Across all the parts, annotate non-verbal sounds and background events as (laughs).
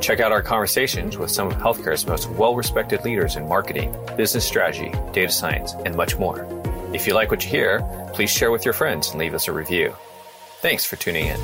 Check out our conversations with some of healthcare's most well respected leaders in marketing, business strategy, data science, and much more. If you like what you hear, please share with your friends and leave us a review. Thanks for tuning in.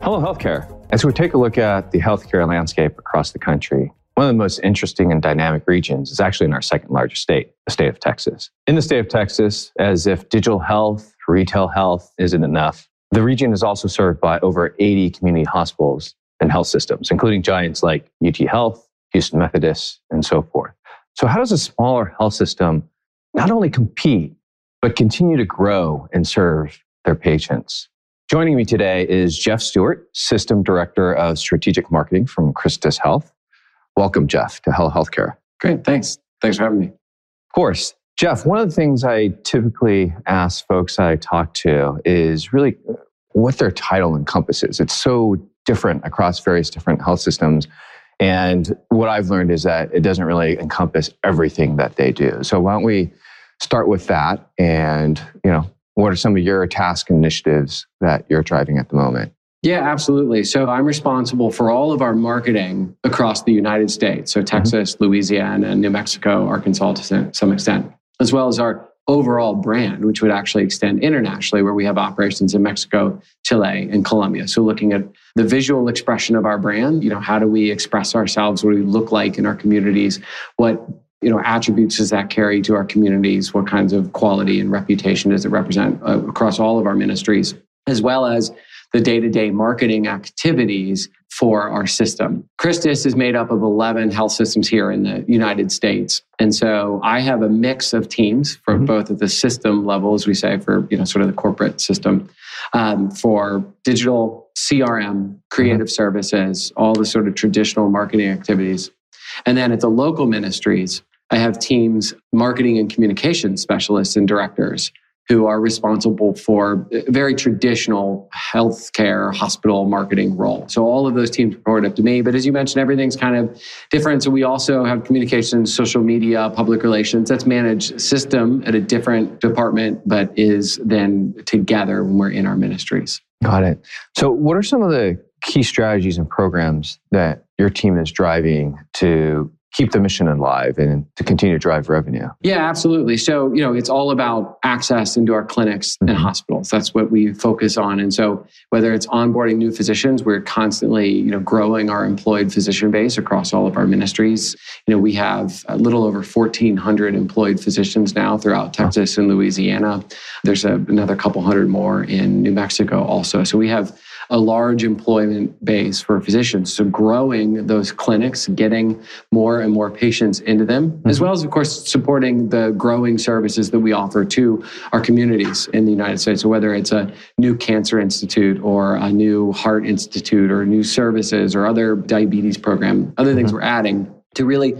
Hello, healthcare. As we take a look at the healthcare landscape across the country, one of the most interesting and dynamic regions is actually in our second largest state, the state of Texas. In the state of Texas, as if digital health, retail health isn't enough, the region is also served by over 80 community hospitals and health systems, including giants like UT Health, Houston Methodist, and so forth. So, how does a smaller health system not only compete, but continue to grow and serve their patients? Joining me today is Jeff Stewart, System Director of Strategic Marketing from Christus Health. Welcome, Jeff, to Hello Healthcare. Great. Thanks. Thanks for having me. Of course. Jeff, one of the things I typically ask folks I talk to is really what their title encompasses. It's so different across various different health systems. And what I've learned is that it doesn't really encompass everything that they do. So why don't we start with that and, you know, what are some of your task initiatives that you're driving at the moment? Yeah, absolutely. So I'm responsible for all of our marketing across the United States. So mm-hmm. Texas, mm-hmm. Louisiana, New Mexico, Arkansas to some extent, as well as our overall brand, which would actually extend internationally, where we have operations in Mexico, Chile, and Colombia. So looking at the visual expression of our brand, you know, how do we express ourselves? What do we look like in our communities? What you know attributes does that carry to our communities? What kinds of quality and reputation does it represent uh, across all of our ministries? As well as the day to day marketing activities for our system. Christus is made up of 11 health systems here in the United States. And so I have a mix of teams for mm-hmm. both at the system level, as we say, for, you know, sort of the corporate system, um, for digital CRM, creative mm-hmm. services, all the sort of traditional marketing activities. And then at the local ministries, I have teams, marketing and communication specialists and directors who are responsible for very traditional healthcare hospital marketing role. So all of those teams report up to me. But as you mentioned, everything's kind of different. So we also have communications, social media, public relations. That's managed system at a different department, but is then together when we're in our ministries. Got it. So what are some of the key strategies and programs that your team is driving to keep the mission alive and to continue to drive revenue. Yeah, absolutely. So, you know, it's all about access into our clinics mm-hmm. and hospitals. That's what we focus on. And so, whether it's onboarding new physicians, we're constantly, you know, growing our employed physician base across all of our ministries. You know, we have a little over 1,400 employed physicians now throughout Texas and Louisiana. There's a, another couple hundred more in New Mexico also. So, we have a large employment base for physicians. So growing those clinics, getting more and more patients into them, mm-hmm. as well as, of course, supporting the growing services that we offer to our communities in the United States. So whether it's a new cancer institute or a new heart institute or new services or other diabetes program, other mm-hmm. things we're adding to really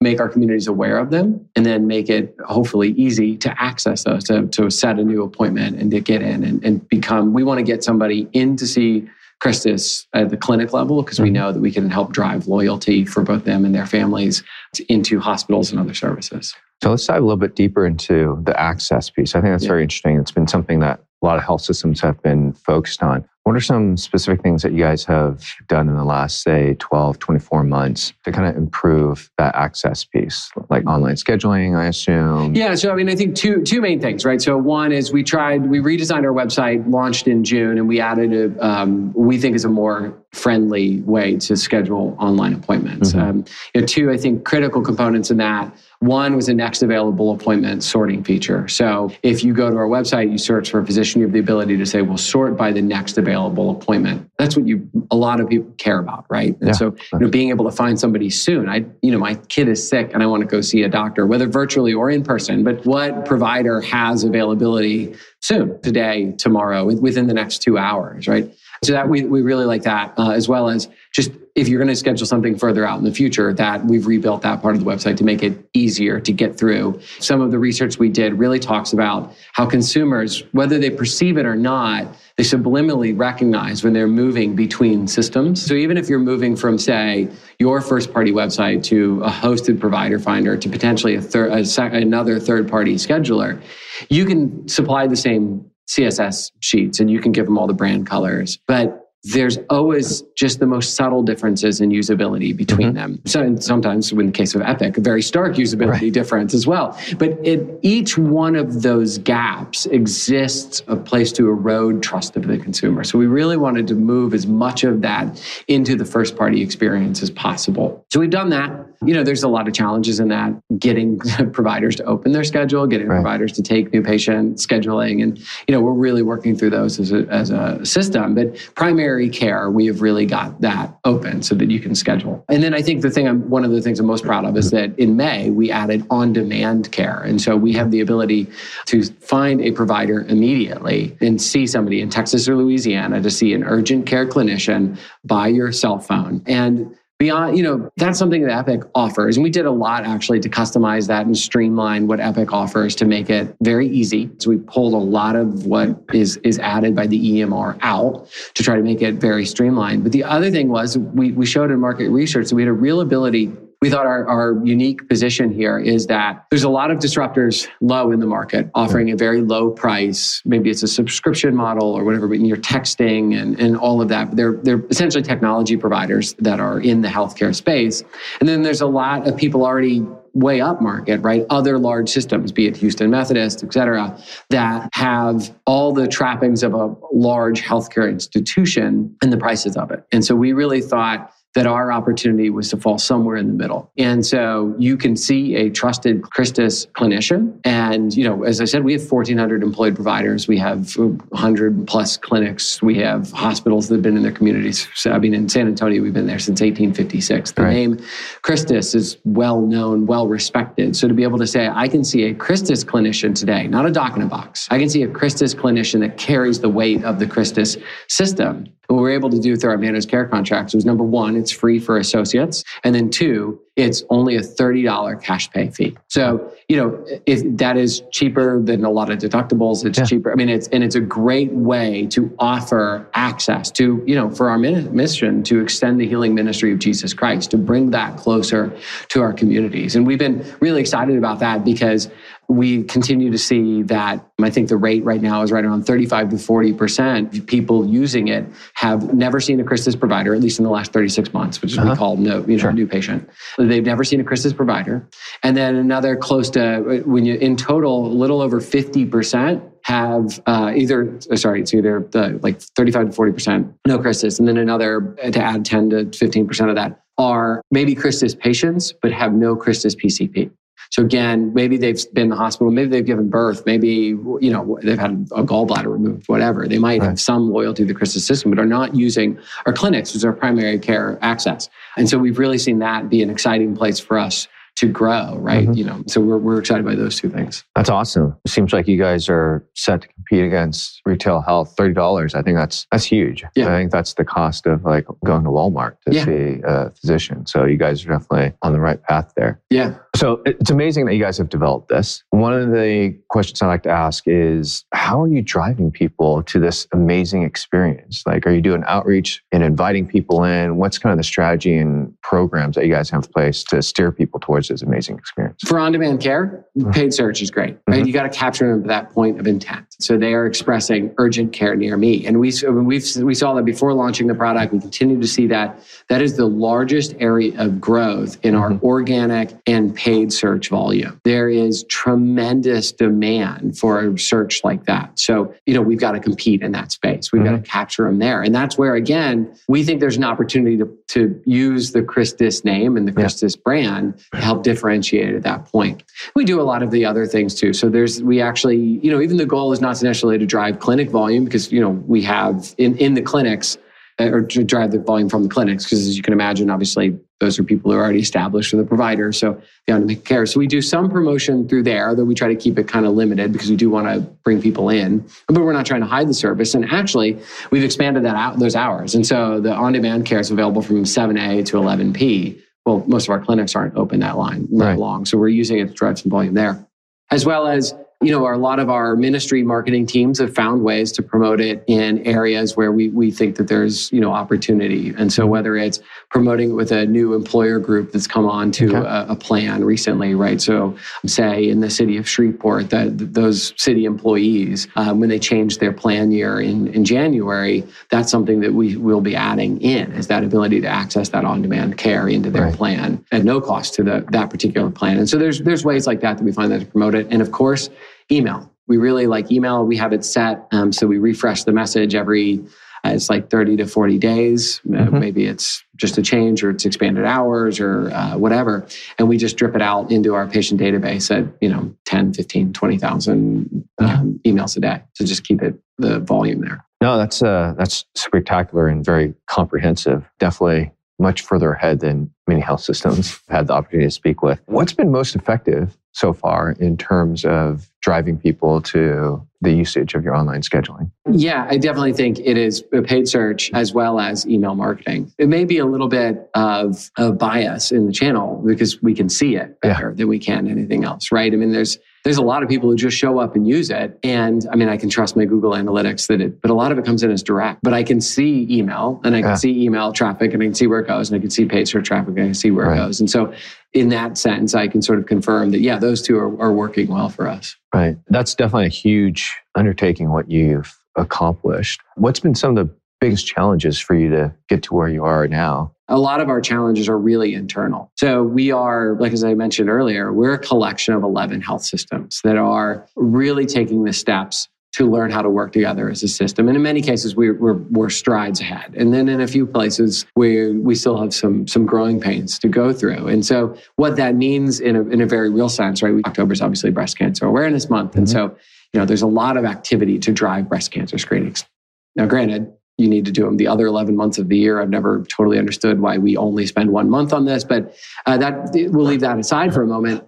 make our communities aware of them and then make it hopefully easy to access those to, to set a new appointment and to get in and, and become we want to get somebody in to see christus at the clinic level because we mm-hmm. know that we can help drive loyalty for both them and their families into hospitals and other services so let's dive a little bit deeper into the access piece i think that's yeah. very interesting it's been something that a lot of health systems have been focused on. What are some specific things that you guys have done in the last, say, 12, 24 months to kind of improve that access piece, like online scheduling, I assume? Yeah. So, I mean, I think two, two main things, right? So, one is we tried, we redesigned our website, launched in June, and we added a, um, we think is a more friendly way to schedule online appointments. Mm-hmm. Um, you know, two, I think critical components in that one was a next available appointment sorting feature. So if you go to our website, you search for a physician, you have the ability to say, well, sort by the next available appointment. That's what you a lot of people care about, right? And yeah. so you know, being able to find somebody soon. I, you know, my kid is sick and I want to go see a doctor, whether virtually or in person. But what provider has availability soon, today, tomorrow, within the next two hours, right? So that we, we really like that, uh, as well as just if you're going to schedule something further out in the future, that we've rebuilt that part of the website to make it easier to get through. Some of the research we did really talks about how consumers, whether they perceive it or not, they subliminally recognize when they're moving between systems. So even if you're moving from, say, your first party website to a hosted provider finder to potentially a third, another third party scheduler, you can supply the same CSS sheets and you can give them all the brand colors. But there's always just the most subtle differences in usability between mm-hmm. them. So sometimes, in the case of Epic, a very stark usability right. difference as well. But each one of those gaps exists a place to erode trust of the consumer. So we really wanted to move as much of that into the first party experience as possible. So we've done that you know, there's a lot of challenges in that getting (laughs) providers to open their schedule, getting right. providers to take new patient scheduling. And, you know, we're really working through those as a, as a system. But primary care, we have really got that open so that you can schedule. And then I think the thing I'm, one of the things I'm most proud of is that in May, we added on demand care. And so we have the ability to find a provider immediately and see somebody in Texas or Louisiana to see an urgent care clinician by your cell phone. And beyond you know that's something that epic offers and we did a lot actually to customize that and streamline what epic offers to make it very easy. So we pulled a lot of what is is added by the emr out to try to make it very streamlined. But the other thing was we, we showed in market research that we had a real ability we thought our, our unique position here is that there's a lot of disruptors low in the market offering a very low price. Maybe it's a subscription model or whatever, but you're texting and, and all of that. They're, they're essentially technology providers that are in the healthcare space. And then there's a lot of people already way up market, right? Other large systems, be it Houston Methodist, et cetera, that have all the trappings of a large healthcare institution and the prices of it. And so we really thought that our opportunity was to fall somewhere in the middle. And so you can see a trusted Christus clinician. And, you know, as I said, we have 1,400 employed providers. We have 100 plus clinics. We have hospitals that have been in their communities. So, I mean, in San Antonio, we've been there since 1856. The right. name Christus is well known, well respected. So to be able to say, I can see a Christus clinician today, not a doc in a box. I can see a Christus clinician that carries the weight of the Christus system what we're able to do through our managed care contracts was number one, it's free for associates. And then two, it's only a $30 cash pay fee. So, you know, if that is cheaper than a lot of deductibles, it's yeah. cheaper. I mean, it's, and it's a great way to offer access to, you know, for our mission to extend the healing ministry of Jesus Christ, to bring that closer to our communities. And we've been really excited about that because we continue to see that I think the rate right now is right around 35 to 40% people using it have never seen a Christus provider, at least in the last 36 months, which is uh-huh. we call no, you know, sure. new patient. They've never seen a Christus provider. And then another close to, when you, in total, a little over 50% have uh, either, sorry, it's either the, like 35 to 40% no Christus. And then another to add 10 to 15% of that are maybe Christus patients, but have no Christus PCP. So again, maybe they've been in the hospital, maybe they've given birth, maybe you know they've had a gallbladder removed, whatever. They might right. have some loyalty to the Christus system, but are not using our clinics as our primary care access. And so we've really seen that be an exciting place for us to grow, right? Mm-hmm. You know, so we're, we're excited by those two things. That's awesome. It seems like you guys are set to compete against retail health. Thirty dollars, I think that's that's huge. Yeah. I think that's the cost of like going to Walmart to yeah. see a physician. So you guys are definitely on the right path there. Yeah. So it's amazing that you guys have developed this. One of the questions I like to ask is how are you driving people to this amazing experience? Like, are you doing outreach and inviting people in? What's kind of the strategy and programs that you guys have in place to steer people towards this amazing experience? For on demand care, mm-hmm. paid search is great, right? Mm-hmm. You got to capture them at that point of intent. So they are expressing urgent care near me. And we, we've, we saw that before launching the product. We continue to see that. That is the largest area of growth in our mm-hmm. organic and paid paid search volume. There is tremendous demand for a search like that. So, you know, we've got to compete in that space. We've mm-hmm. got to capture them there. And that's where, again, we think there's an opportunity to, to use the Christus name and the Christus yeah. brand to help differentiate at that point. We do a lot of the other things too. So there's, we actually, you know, even the goal is not necessarily to drive clinic volume because, you know, we have in, in the clinics, Uh, or to drive the volume from the clinics. Because as you can imagine, obviously, those are people who are already established for the provider. So they want to make care. So we do some promotion through there, though we try to keep it kind of limited because we do want to bring people in, but we're not trying to hide the service. And actually, we've expanded that out those hours. And so the on-demand care is available from 7A to 11P. Well, most of our clinics aren't open that line that right. long. So we're using it to drive some volume there. As well as you know, a lot of our ministry marketing teams have found ways to promote it in areas where we, we think that there's, you know, opportunity. And so whether it's promoting it with a new employer group that's come on to okay. a, a, plan recently, right? So say in the city of Shreveport, that those city employees, um, when they change their plan year in, in January, that's something that we will be adding in is that ability to access that on-demand care into their right. plan at no cost to the, that particular plan. And so there's, there's ways like that that we find that to promote it. And of course, email. We really like email. We have it set. Um, so we refresh the message every, uh, it's like 30 to 40 days. Uh, mm-hmm. maybe it's just a change or it's expanded hours or uh, whatever. And we just drip it out into our patient database at, you know, 10, 15, 20,000 um, emails a day to just keep it the volume there. No, that's uh, that's spectacular and very comprehensive. Definitely much further ahead than many health systems I've had the opportunity to speak with. What's been most effective so far in terms of driving people to the usage of your online scheduling? Yeah, I definitely think it is a paid search as well as email marketing. It may be a little bit of a bias in the channel because we can see it better yeah. than we can anything else, right? I mean, there's there's a lot of people who just show up and use it. And I mean, I can trust my Google Analytics that it, but a lot of it comes in as direct. But I can see email and I can yeah. see email traffic and I can see where it goes and I can see paid search traffic and I can see where right. it goes. And so in that sense, I can sort of confirm that, yeah, those two are, are working well for us. Right. That's definitely a huge undertaking what you've accomplished. What's been some of the biggest challenges for you to get to where you are now? a lot of our challenges are really internal. So we are, like as I mentioned earlier, we're a collection of 11 health systems that are really taking the steps to learn how to work together as a system. And in many cases, we're, we're, we're, strides ahead. And then in a few places, we, we still have some, some growing pains to go through. And so what that means in a, in a very real sense, right? October is obviously Breast Cancer Awareness Month. Mm-hmm. And so, you know, there's a lot of activity to drive breast cancer screenings. Now, granted, you need to do them the other 11 months of the year. I've never totally understood why we only spend one month on this, but uh, that we'll leave that aside for a moment.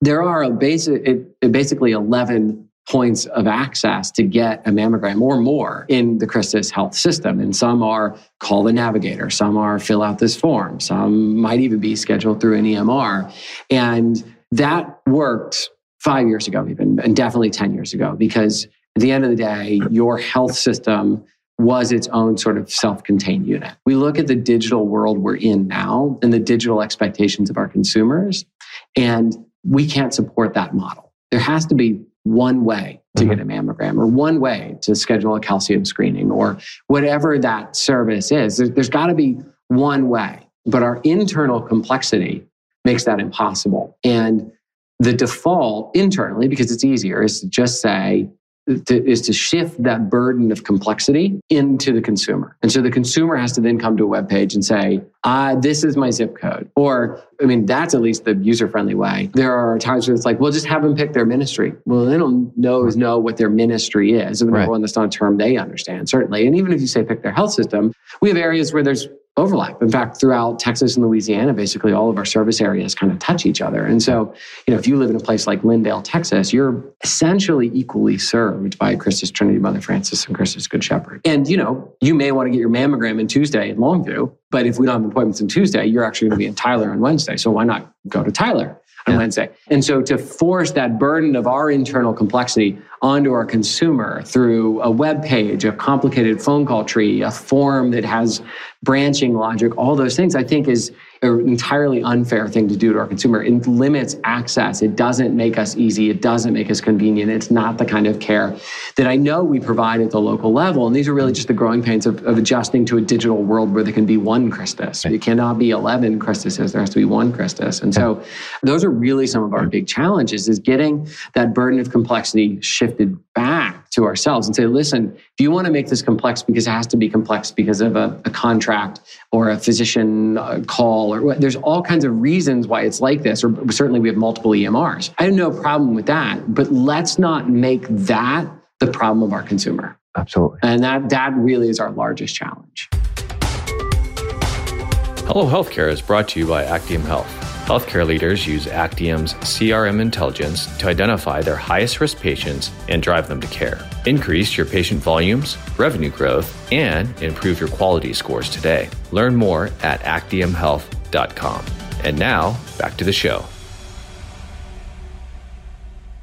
There are a basic, it, basically 11 points of access to get a mammogram or more in the Christus health system. And some are call the navigator, some are fill out this form, some might even be scheduled through an EMR. And that worked five years ago, even, and definitely 10 years ago, because at the end of the day, your health system was its own sort of self contained unit. We look at the digital world we're in now and the digital expectations of our consumers, and we can't support that model. There has to be one way to get a mm-hmm. mammogram or one way to schedule a calcium screening or whatever that service is. There, there's got to be one way. But our internal complexity makes that impossible. And the default internally, because it's easier, is to just say, to, is to shift that burden of complexity into the consumer. And so the consumer has to then come to a web page and say, uh, this is my zip code. Or, I mean, that's at least the user friendly way. There are times where it's like, well, just have them pick their ministry. Well, they don't know, know what their ministry is. And right. one that's not a term they understand, certainly. And even if you say pick their health system, we have areas where there's overlap. In fact, throughout Texas and Louisiana, basically all of our service areas kind of touch each other. And so, you know, if you live in a place like Lindale, Texas, you're essentially equally served by Christus Trinity Mother Francis and Christus Good Shepherd. And, you know, you may want to get your mammogram in Tuesday in Longview, but if we don't have appointments on Tuesday, you're actually going to be in Tyler on Wednesday. So why not go to Tyler? On yeah. Wednesday. And so to force that burden of our internal complexity onto our consumer through a web page, a complicated phone call tree, a form that has branching logic, all those things, I think is an entirely unfair thing to do to our consumer. It limits access. It doesn't make us easy. It doesn't make us convenient. It's not the kind of care that I know we provide at the local level. And these are really just the growing pains of, of adjusting to a digital world where there can be one Christus. It cannot be 11 Christuses. There has to be one Christus. And so those are really some of our big challenges is getting that burden of complexity shifted back to ourselves and say, listen, if you want to make this complex because it has to be complex because of a, a contract or a physician uh, call or there's all kinds of reasons why it's like this, or certainly we have multiple EMRs. I have no problem with that, but let's not make that the problem of our consumer. Absolutely. And that that really is our largest challenge. Hello Healthcare is brought to you by Actium Health. Healthcare leaders use Actium's CRM intelligence to identify their highest risk patients and drive them to care. Increase your patient volumes, revenue growth, and improve your quality scores today. Learn more at actiumhealth.com. And now, back to the show.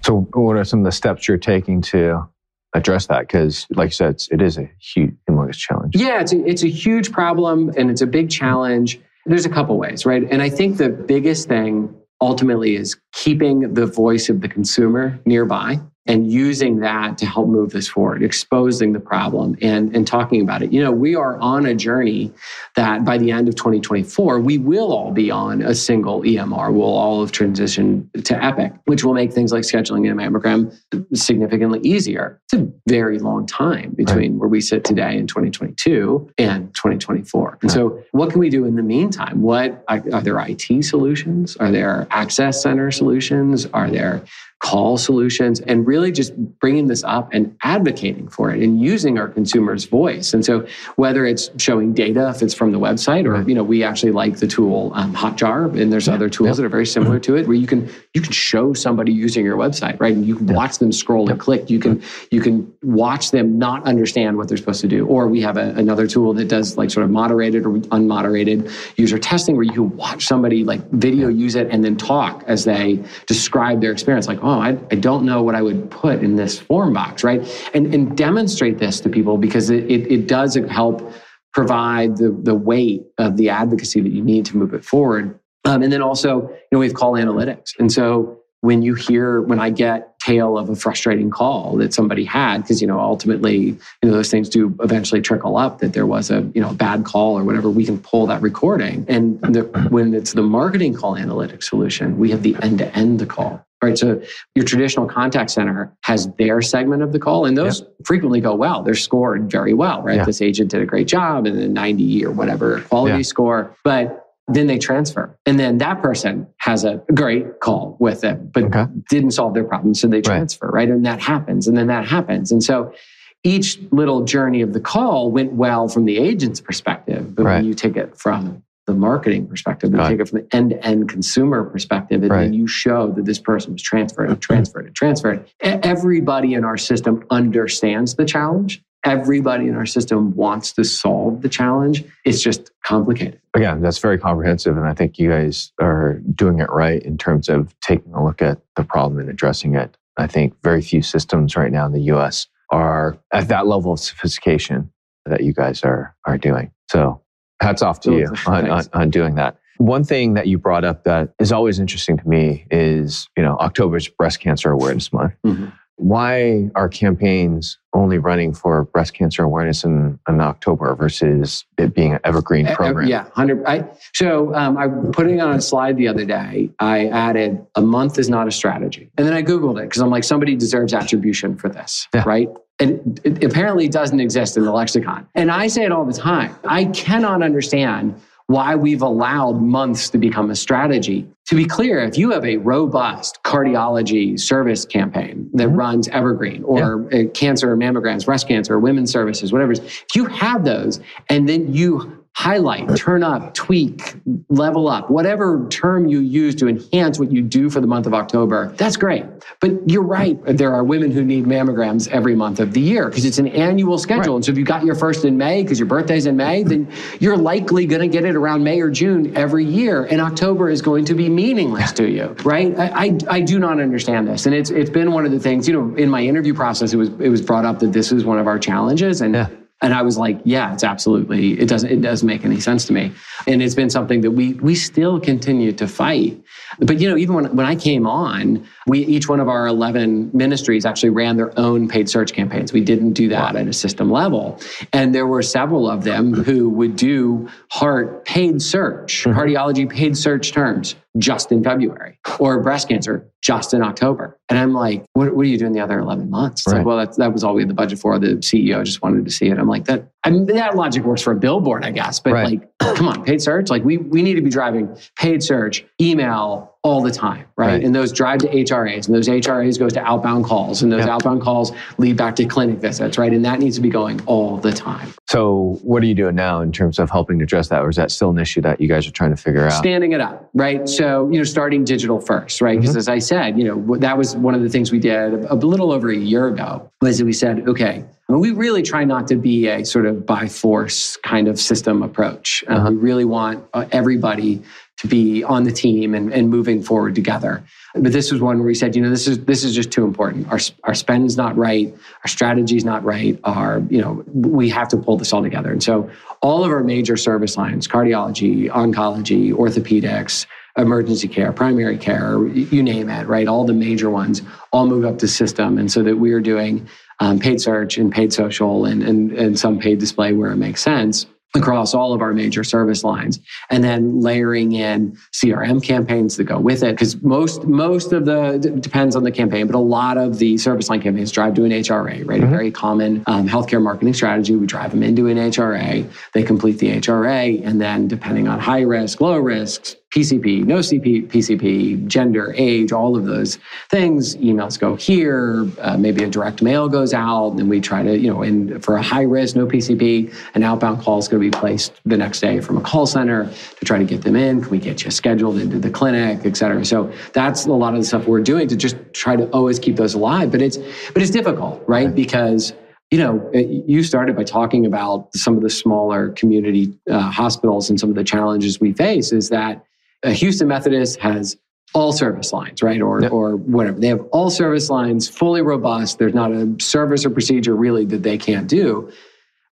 So, what are some of the steps you're taking to address that? Because, like you said, it is a huge, humongous challenge. Yeah, it's a, it's a huge problem and it's a big challenge. There's a couple ways, right? And I think the biggest thing ultimately is keeping the voice of the consumer nearby and using that to help move this forward, exposing the problem and, and talking about it. You know, we are on a journey that by the end of 2024, we will all be on a single EMR. We'll all have transitioned to Epic, which will make things like scheduling a mammogram significantly easier. It's a very long time between right. where we sit today in 2022 and 2024. And so, what can we do in the meantime? What are there IT solutions? Are there access center solutions? Are there call solutions and really just bringing this up and advocating for it and using our consumers voice and so whether it's showing data if it's from the website or you know we actually like the tool um, hotjar and there's yeah. other tools yeah. that are very similar to it where you can you can show somebody using your website right and you can yeah. watch them scroll and click you can you can watch them not understand what they're supposed to do or we have a, another tool that does like sort of moderated or unmoderated user testing where you can watch somebody like video use it and then talk as they describe their experience like oh, I, I don't know what I would put in this form box, right? And, and demonstrate this to people because it, it, it does help provide the, the weight of the advocacy that you need to move it forward. Um, and then also, you know, we have call analytics. And so when you hear, when I get tale of a frustrating call that somebody had, because, you know, ultimately, you know, those things do eventually trickle up that there was a, you know, bad call or whatever, we can pull that recording. And the, when it's the marketing call analytics solution, we have the end to end the call right? So your traditional contact center has their segment of the call, and those yep. frequently go well. They're scored very well, right? Yeah. This agent did a great job, and then 90 or whatever quality yeah. score. But then they transfer. And then that person has a great call with them, but okay. didn't solve their problem. So they transfer, right. right? And that happens. And then that happens. And so each little journey of the call went well from the agent's perspective. But right. when you take it from the marketing perspective right. take it from the end to end consumer perspective. And right. then you show that this person was transferred and transferred and transferred. Everybody in our system understands the challenge. Everybody in our system wants to solve the challenge. It's just complicated. Again, that's very comprehensive. And I think you guys are doing it right in terms of taking a look at the problem and addressing it. I think very few systems right now in the US are at that level of sophistication that you guys are, are doing. So hats off to you (laughs) on, on, on, doing that. One thing that you brought up that is always interesting to me is, you know, October's Breast Cancer Awareness Month. Mm-hmm. Why are campaigns only running for breast cancer awareness in, in October versus it being an evergreen program? Uh, yeah, hundred. I, so um, I putting on a slide the other day. I added a month is not a strategy, and then I googled it because I'm like somebody deserves attribution for this, yeah. right? And it apparently doesn't exist in the lexicon. And I say it all the time. I cannot understand why we've allowed months to become a strategy. To be clear, if you have a robust cardiology service campaign that mm-hmm. runs evergreen or yeah. cancer mammograms, breast cancer, women's services, whatever, if you have those and then you highlight, turn up, tweak, level up, whatever term you use to enhance what you do for the month of October, that's great. But you're right. There are women who need mammograms every month of the year because it's an annual schedule. Right. And so if you got your first in May because your birthday's in May, then you're likely going to get it around May or June every year. And October is going to be meaningless to you, right? I, I, I do not understand this. And it's, it's been one of the things, you know, in my interview process, it was, it was brought up that this is one of our challenges. And yeah and I was like, yeah, it's absolutely, it doesn't, it doesn't make any sense to me. And it's been something that we, we still continue to fight. But, you know, even when, when I came on, we, each one of our 11 ministries actually ran their own paid search campaigns. We didn't do that wow. at a system level. And there were several of them (laughs) who would do heart paid search, mm-hmm. cardiology paid search terms just in February or breast cancer just in October. And I'm like, what, what are you doing the other 11 months? Right. Like, well, that, that was all we had the budget for. The CEO just wanted to see it. I'm like, that, I mean, that logic works for a billboard, I guess, but right. like (clears throat) come on, paid search. Like we we need to be driving paid search, email all the time, right? Right. And those drive to HRAs, and those HRAs goes to outbound calls, and those Yeah. outbound calls lead back to clinic visits, right? And that needs to be going all the time. So, what are you doing now in terms of helping to address that, or is that still an issue that you guys are trying to figure out? standing it up, right? So, you know, starting digital first, right? Because as I said, you know, that was one of the things we did a, little over a year ago was that we said, okay, I mean, we really try not to be a sort of by force kind of system approach. Uh, Uh-huh. We really want uh, everybody to be on the team and, and moving forward together. But this was one where we said, you know, this is this is just too important. Our our spend is not right. Our strategy is not right. Our you know we have to pull this all together. And so all of our major service lines, cardiology, oncology, orthopedics, emergency care, primary care, you name it, right? All the major ones all move up to system. And so that we are doing um, paid search and paid social and, and, and some paid display where it makes sense across all of our major service lines and then layering in crm campaigns that go with it because most most of the d- depends on the campaign but a lot of the service line campaigns drive to an hra right? A very common um, healthcare marketing strategy. We drive them into an hra they complete the hra and then depending on high risk low risks PCP, no CP, PCP, gender, age, all of those things. Emails go here. Uh, maybe a direct mail goes out, and we try to, you know, and for a high risk, no PCP, an outbound call is going to be placed the next day from a call center to try to get them in. Can we get you scheduled into the clinic, et cetera? So that's a lot of the stuff we're doing to just try to always keep those alive. But it's but it's difficult, right? Because you know, you started by talking about some of the smaller community uh, hospitals and some of the challenges we face. Is that uh, Houston Methodist has all service lines, right? Or, Yep. or whatever. They have all service lines, fully robust. There's not a service or procedure really that they can't do.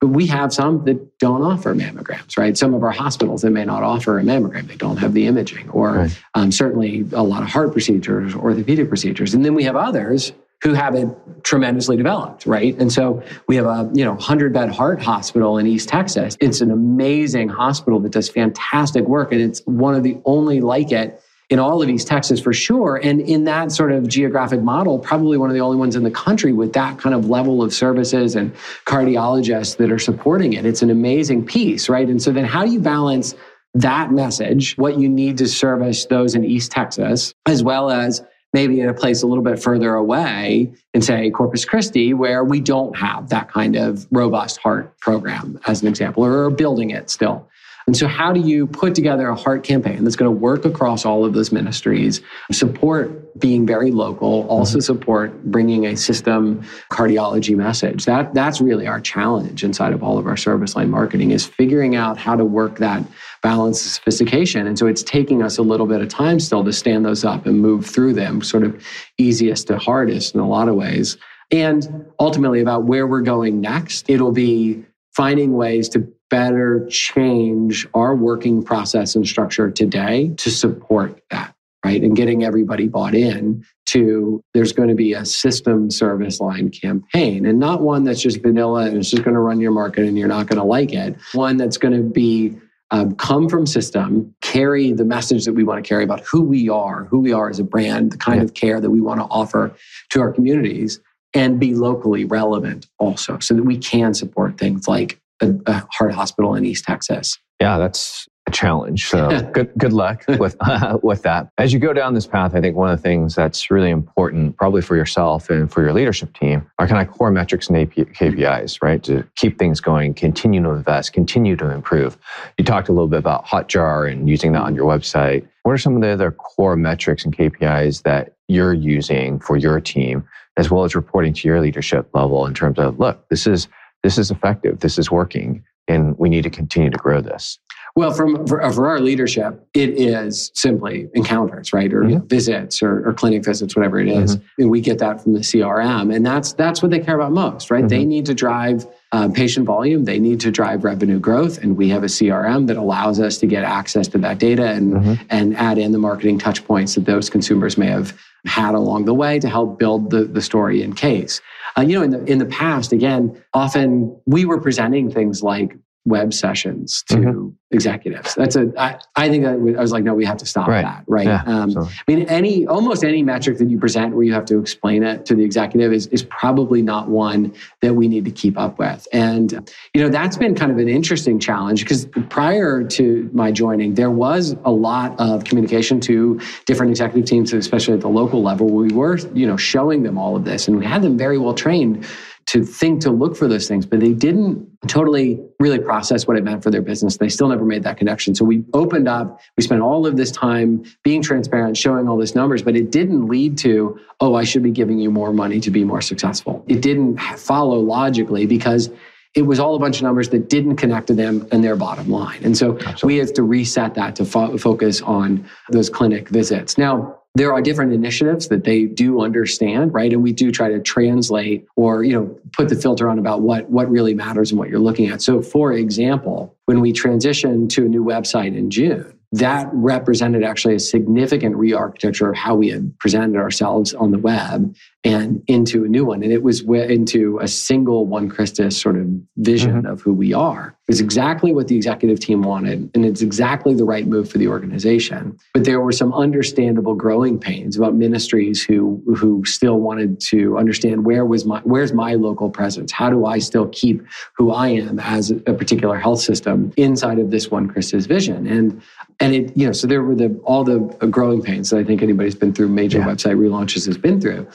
But we have some that don't offer mammograms, right? Some of our hospitals that may not offer a mammogram. They don't have the imaging, or Right. um, certainly a lot of heart procedures, orthopedic procedures. And then we have others who have it tremendously developed, right? And so we have a you know 100 bed heart hospital in East Texas. It's an amazing hospital that does fantastic work, and it's one of the only like it in all of East Texas for sure. And in that sort of geographic model, probably one of the only ones in the country with that kind of level of services and cardiologists that are supporting it. It's an amazing piece, right? And so then how do you balance that message, what you need to service those in East Texas, as well as maybe in a place a little bit further away in say Corpus Christi, where we don't have that kind of robust heart program, as an example, or building it still. And so, how do you put together a heart campaign that's going to work across all of those ministries, support being very local, also mm-hmm. support bringing a system cardiology message? That, that's really our challenge inside of all of our service line marketing is figuring out how to work that balance and sophistication. And so, it's taking us a little bit of time still to stand those up and move through them, sort of easiest to hardest in a lot of ways. And ultimately, about where we're going next, it'll be finding ways to better change our working process and structure today to support that, right? And getting everybody bought in to there's going to be a system service line campaign and not one that's just vanilla and it's just going to run your market and you're not going to like it. One that's going to be um, come from system, carry the message that we want to carry about who we are, who we are as a brand, the kind Yeah. of care that we want to offer to our communities, and be locally relevant also, so that we can support things like a, a heart hospital in East Texas. Yeah, that's challenge. So (laughs) good good luck (laughs) with (laughs) with that. As you go down this path, I think one of the things that's really important, probably for yourself and for your leadership team, are kind of core metrics and AP, KPIs, right? To keep things going, continue to invest, continue to improve. You talked a little bit about Hotjar and using that on your website. What are some of the other core metrics and KPIs that you're using for your team, as well as reporting to your leadership level in terms of, look, this is this is effective, this is working, and we need to continue to grow this. Well, from for, for our leadership, it is simply encounters, right, or Mhm. visits, or, or clinic visits, whatever it is. and we get that from the CRM, and that's that's what they care about most, right? They need to drive uh, patient volume, they need to drive revenue growth, and we have a CRM that allows us to get access to that data and Mhm. and add in the marketing touch points that those consumers may have had along the way to help build the, the story and case. Uh, you know, in the in the past, again, often we were presenting things like web sessions to mm-hmm. executives. That's a. I, I think that I was like, no, we have to stop right. that, right? Yeah, um, I mean, any almost any metric that you present where you have to explain it to the executive is is probably not one that we need to keep up with. And you know, that's been kind of an interesting challenge because prior to my joining, there was a lot of communication to different executive teams, especially at the local level. We were, you know, showing them all of this, and we had them very well trained to think to look for those things, but they didn't totally really process what it meant for their business. They still never made that connection. So we opened up, we spent all of this time being transparent, showing all these numbers, but it didn't lead to, oh, I should be giving you more money to be more successful. It didn't follow logically because it was all a bunch of numbers that didn't connect to them and their bottom line. And so Absolutely. we have to reset that to fo- focus on those clinic visits. Now, there are different initiatives that they do understand right? And we do try to translate or you know put the filter on about what what really matters and what you're looking at. So for example when we transitioned to a new website in june that represented actually a significant re-architecture of how we had presented ourselves on the web and into a new one. And it was into a single One Christus sort of vision mm-hmm. of who we are. It's exactly what the executive team wanted, and it's exactly the right move for the organization. But there were some understandable growing pains about ministries who who still wanted to understand where was my where's my local presence? How do I still keep who I am as a particular health system inside of this One Christus vision? And and it you know so there were the all the growing pains that I think anybody's been through major yeah. website relaunches has been through.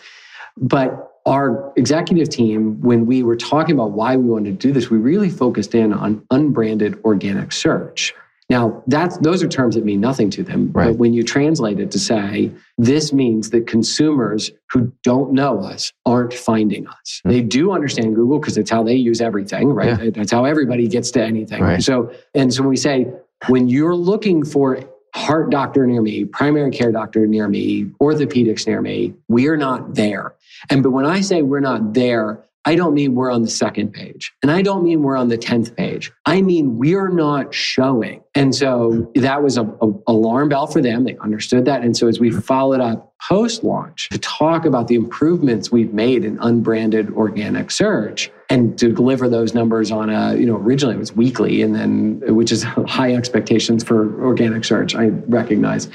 But our executive team, when we were talking about why we wanted to do this, we really focused in on unbranded organic search. Now, that's those are terms that mean nothing to them. Right. But when you translate it to say, this means that consumers who don't know us aren't finding us. Mm-hmm. They do understand Google because it's how they use everything, right? Yeah. That's how everybody gets to anything. Right. So, and so when we say, when you're looking for heart doctor near me, primary care doctor near me, orthopedics near me, we're not there. And but when I say we're not there, I don't mean we're on the second page. And I don't mean we're on the 10th page. I mean we're not showing. And so that was a, a alarm bell for them. They understood that. And so as we followed up post launch to talk about the improvements we've made in unbranded organic search, and to deliver those numbers on a you know originally it was weekly and then which is high expectations for organic search i recognize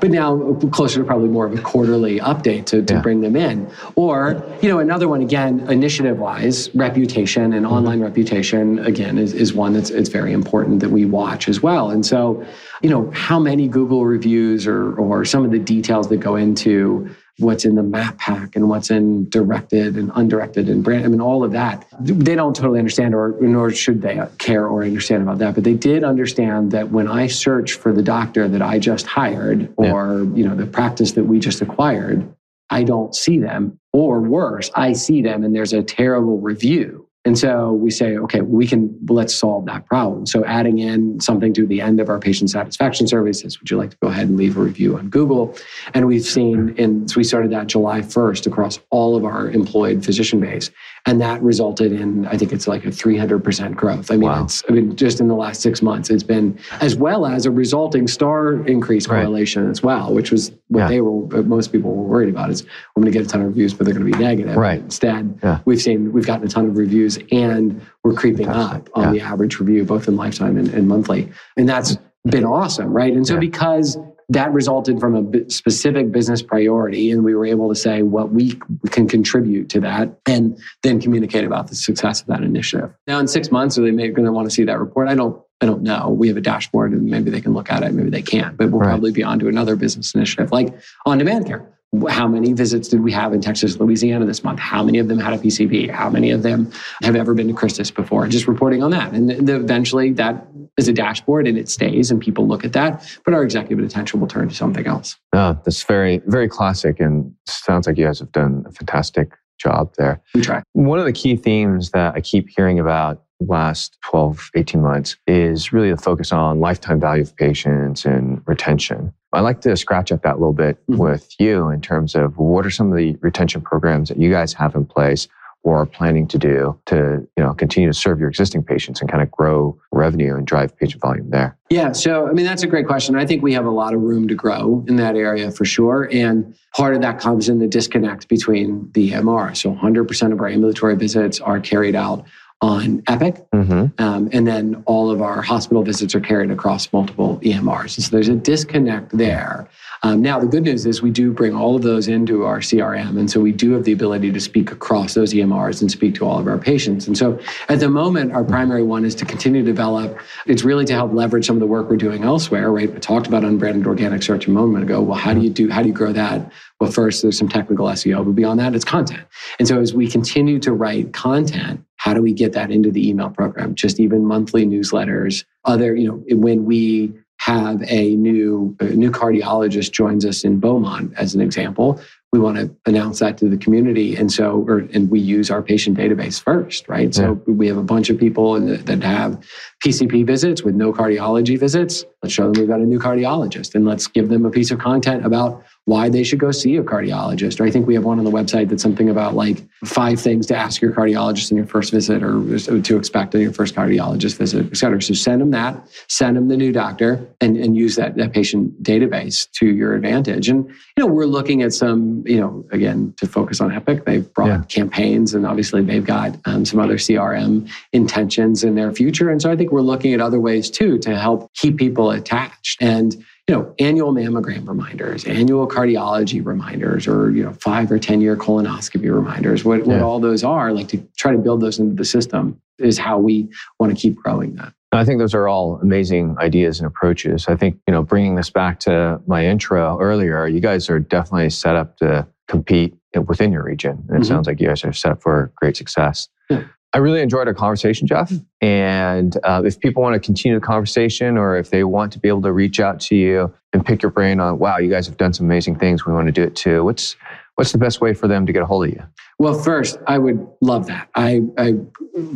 but now closer to probably more of a quarterly update to, to yeah. bring them in or you know another one again initiative wise reputation and mm-hmm. online reputation again is, is one that's it's very important that we watch as well and so you know how many google reviews or or some of the details that go into what's in the map pack and what's in directed and undirected and brand. I mean, all of that. They don't totally understand, or nor should they care or understand about that. But they did understand that when I search for the doctor that I just hired, or yeah. you know, the practice that we just acquired, I don't see them. Or worse, I see them and there's a terrible review. And so we say, okay, we can let's solve that problem. So adding in something to the end of our patient satisfaction surveys is would you like to go ahead and leave a review on Google? And we've seen in so we started that July 1st across all of our employed physician base. And that resulted in, I think it's like a 300% growth. I mean, wow. it's, I mean, just in the last six months, it's been as well as a resulting star increase correlation right. as well, which was what yeah. they were, most people were worried about is we're going to get a ton of reviews, but they're going to be negative. Right. Instead, yeah. we've seen, we've gotten a ton of reviews and we're creeping Fantastic. up on yeah. the average review, both in lifetime and, and monthly. And that's mm-hmm. been awesome, right? And so because that resulted from a specific business priority and we were able to say what we can contribute to that and then communicate about the success of that initiative. Now in six months are they going to want to see that report? I don't i don't know. We have a dashboard and maybe they can look at it maybe they can't but we'll right. probably be on to another business initiative like on demand care how many visits did we have in Texas, Louisiana this month? How many of them had a PCP? How many of them have ever been to Christus before? Just reporting on that. And eventually that is a dashboard and it stays and people look at that, but our executive attention will turn to something else. Oh, that's very, very classic and sounds like you guys have done a fantastic job there. We try. One of the key themes that I keep hearing about last 12, 18 months is really the focus on lifetime value of patients and retention. I'd like to scratch at that a little bit mm-hmm. with you in terms of what are some of the retention programs that you guys have in place or are planning to do to you know continue to serve your existing patients and kind of grow revenue and drive patient volume there yeah so i mean that's a great question i think we have a lot of room to grow in that area for sure and part of that comes in the disconnect between the emr so 100% of our ambulatory visits are carried out on Epic. Mm-hmm. Um, and then all of our hospital visits are carried across multiple EMRs. And so there's a disconnect there. Um, now, the good news is we do bring all of those into our CRM. And so we do have the ability to speak across those EMRs and speak to all of our patients. And so at the moment, our primary one is to continue to develop. It's really to help leverage some of the work we're doing elsewhere, right? We talked about unbranded organic search a moment ago. Well, how do you do, how do you grow that? Well, first, there's some technical SEO, but beyond that, it's content. And so as we continue to write content, how do we get that into the email program? Just even monthly newsletters, other, you know, when we have a new a new cardiologist joins us in Beaumont as an example, we want to announce that to the community, and so or, and we use our patient database first, right? Yeah. So we have a bunch of people that have PCP visits with no cardiology visits. Let's show them we've got a new cardiologist, and let's give them a piece of content about why they should go see a cardiologist. Or I think we have one on the website that's something about like five things to ask your cardiologist in your first visit or to expect in your first cardiologist visit, et cetera. So send them that, send them the new doctor and, and use that, that patient database to your advantage. And, you know, we're looking at some, you know, again, to focus on Epic, they've brought yeah. campaigns and obviously they've got um, some other CRM intentions in their future. And so I think we're looking at other ways too to help keep people attached. And, you know, annual mammogram reminders, annual cardiology reminders, or, you know, five or 10 year colonoscopy reminders, what, yeah. what all those are, like to try to build those into the system is how we want to keep growing that. I think those are all amazing ideas and approaches. I think, you know, bringing this back to my intro earlier, you guys are definitely set up to compete within your region. And it mm-hmm. sounds like you guys are set up for great success. Yeah. I really enjoyed our conversation, Jeff. And uh, if people want to continue the conversation or if they want to be able to reach out to you and pick your brain on, wow, you guys have done some amazing things, we want to do it too. What's what's the best way for them to get a hold of you? Well, first, I would love that. I, I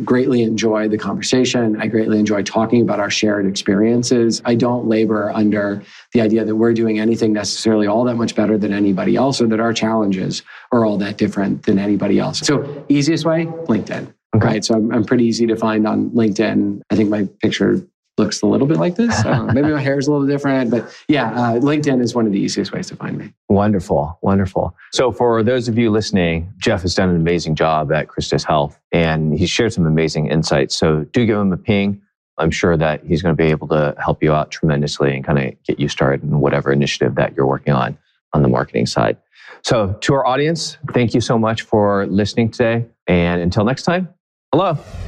greatly enjoy the conversation. I greatly enjoy talking about our shared experiences. I don't labor under the idea that we're doing anything necessarily all that much better than anybody else or that our challenges are all that different than anybody else. So, easiest way, LinkedIn. Okay. Right. So I'm, I'm pretty easy to find on LinkedIn. I think my picture looks a little bit like this. maybe my (laughs) hair is a little different, but yeah, uh, LinkedIn is one of the easiest ways to find me. Wonderful, wonderful. So for those of you listening, Jeff has done an amazing job at Christus Health, and he's shared some amazing insights. So do give him a ping. I'm sure that he's going to be able to help you out tremendously and kind of get you started in whatever initiative that you're working on on the marketing side. So to our audience, thank you so much for listening today. And until next time, Hello.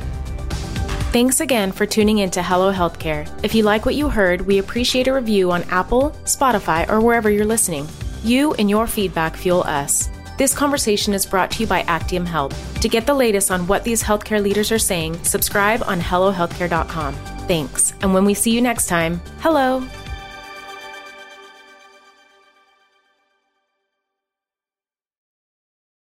Thanks again for tuning in to Hello Healthcare. If you like what you heard, we appreciate a review on Apple, Spotify, or wherever you're listening. You and your feedback fuel us. This conversation is brought to you by Actium Health. To get the latest on what these healthcare leaders are saying, subscribe on HelloHealthcare.com. Thanks. And when we see you next time, hello.